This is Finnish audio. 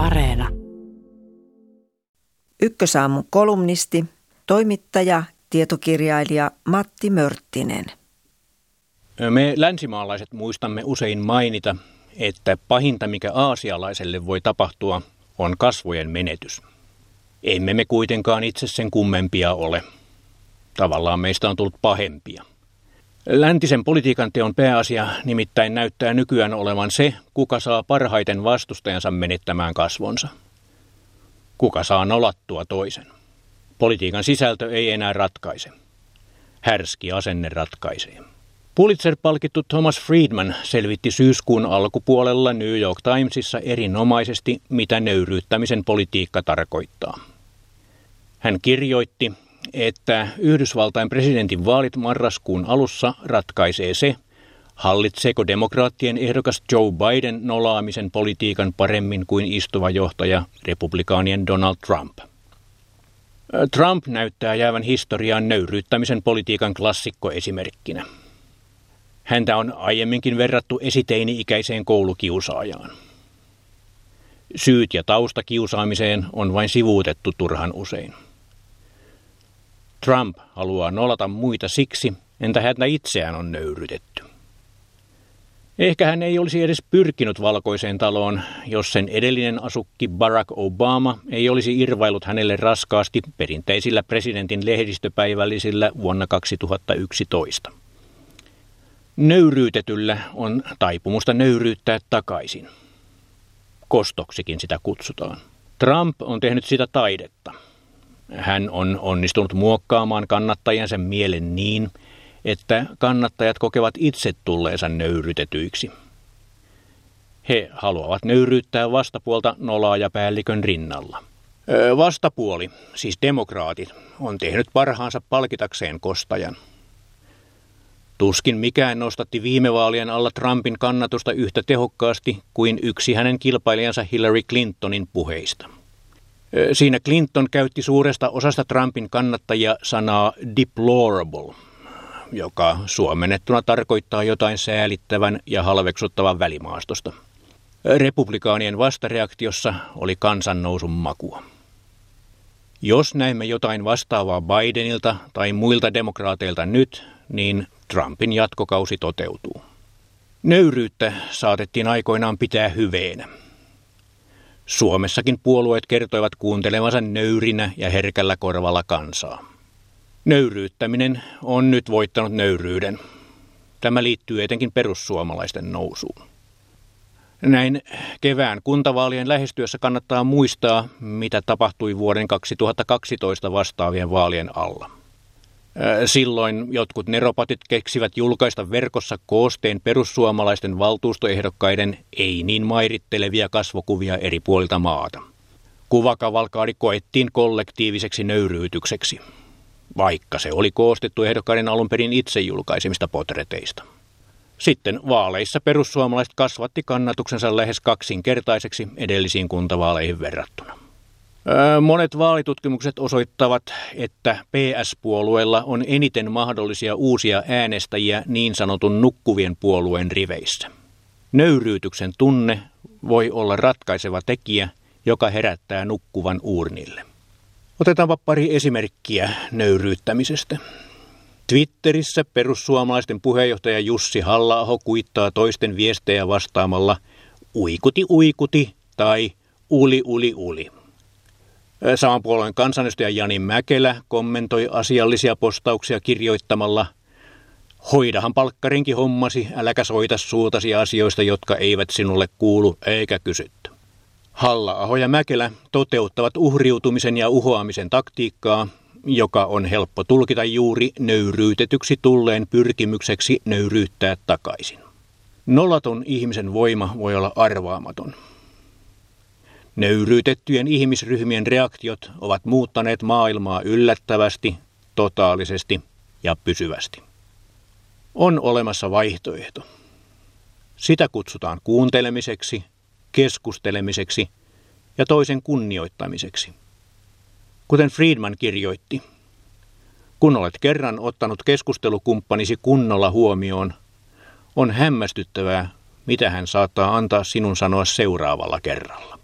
Areena. Ykkösaamun kolumnisti, toimittaja, tietokirjailija Matti Mörttinen. Me länsimaalaiset muistamme usein mainita, että pahinta mikä aasialaiselle voi tapahtua on kasvojen menetys. Emme me kuitenkaan itse sen kummempia ole. Tavallaan meistä on tullut pahempia. Läntisen politiikan teon pääasia nimittäin näyttää nykyään olevan se, kuka saa parhaiten vastustajansa menettämään kasvonsa. Kuka saa nolattua toisen. Politiikan sisältö ei enää ratkaise. Härski asenne ratkaisee. Pulitzer-palkittu Thomas Friedman selvitti syyskuun alkupuolella New York Timesissa erinomaisesti, mitä nöyryyttämisen politiikka tarkoittaa. Hän kirjoitti, että Yhdysvaltain presidentin vaalit marraskuun alussa ratkaisee se, hallitseeko demokraattien ehdokas Joe Biden nolaamisen politiikan paremmin kuin istuva johtaja republikaanien Donald Trump. Trump näyttää jäävän historiaan nöyryyttämisen politiikan klassikkoesimerkkinä. Häntä on aiemminkin verrattu esiteini-ikäiseen koulukiusaajaan. Syyt ja tausta kiusaamiseen on vain sivuutettu turhan usein. Trump haluaa nolata muita siksi, entä häntä itseään on nöyrytetty. Ehkä hän ei olisi edes pyrkinyt valkoiseen taloon, jos sen edellinen asukki Barack Obama ei olisi irvailut hänelle raskaasti perinteisillä presidentin lehdistöpäivällisillä vuonna 2011. Nöyryytetyllä on taipumusta nöyryyttää takaisin. Kostoksikin sitä kutsutaan. Trump on tehnyt sitä taidetta – hän on onnistunut muokkaamaan kannattajansa mielen niin, että kannattajat kokevat itse tulleensa nöyrytetyiksi. He haluavat nöyryyttää vastapuolta nolaa ja päällikön rinnalla. Vastapuoli, siis demokraatit, on tehnyt parhaansa palkitakseen kostajan. Tuskin mikään nostatti viime vaalien alla Trumpin kannatusta yhtä tehokkaasti kuin yksi hänen kilpailijansa Hillary Clintonin puheista. Siinä Clinton käytti suuresta osasta Trumpin kannattajia sanaa deplorable, joka suomennettuna tarkoittaa jotain säälittävän ja halveksuttavan välimaastosta. Republikaanien vastareaktiossa oli kansannousun makua. Jos näemme jotain vastaavaa Bidenilta tai muilta demokraateilta nyt, niin Trumpin jatkokausi toteutuu. Nöyryyttä saatettiin aikoinaan pitää hyveenä. Suomessakin puolueet kertoivat kuuntelevansa nöyrinä ja herkällä korvalla kansaa. Nöyryyttäminen on nyt voittanut nöyryyden. Tämä liittyy etenkin perussuomalaisten nousuun. Näin kevään kuntavaalien lähestyessä kannattaa muistaa, mitä tapahtui vuoden 2012 vastaavien vaalien alla. Silloin jotkut neropatit keksivät julkaista verkossa koosteen perussuomalaisten valtuustoehdokkaiden ei niin mairittelevia kasvokuvia eri puolilta maata. Kuvakavalkaadi koettiin kollektiiviseksi nöyryytykseksi, vaikka se oli koostettu ehdokkaiden alun perin itse julkaisemista potreteista. Sitten vaaleissa perussuomalaiset kasvatti kannatuksensa lähes kaksinkertaiseksi edellisiin kuntavaaleihin verrattuna. Monet vaalitutkimukset osoittavat, että PS-puolueella on eniten mahdollisia uusia äänestäjiä niin sanotun nukkuvien puolueen riveissä. Nöyryytyksen tunne voi olla ratkaiseva tekijä, joka herättää nukkuvan uurnille. Otetaanpa pari esimerkkiä nöyryyttämisestä. Twitterissä perussuomalaisten puheenjohtaja Jussi halla kuittaa toisten viestejä vastaamalla uikuti uikuti tai uli uli uli. Saman puolueen kansanedustaja Jani Mäkelä kommentoi asiallisia postauksia kirjoittamalla Hoidahan palkkarinkin hommasi, äläkä soita suutasi asioista, jotka eivät sinulle kuulu eikä kysytty. Halla-aho ja Mäkelä toteuttavat uhriutumisen ja uhoamisen taktiikkaa, joka on helppo tulkita juuri nöyryytetyksi tulleen pyrkimykseksi nöyryyttää takaisin. Nolaton ihmisen voima voi olla arvaamaton. Nöyryytettyjen ihmisryhmien reaktiot ovat muuttaneet maailmaa yllättävästi, totaalisesti ja pysyvästi. On olemassa vaihtoehto. Sitä kutsutaan kuuntelemiseksi, keskustelemiseksi ja toisen kunnioittamiseksi. Kuten Friedman kirjoitti, kun olet kerran ottanut keskustelukumppanisi kunnolla huomioon, on hämmästyttävää, mitä hän saattaa antaa sinun sanoa seuraavalla kerralla.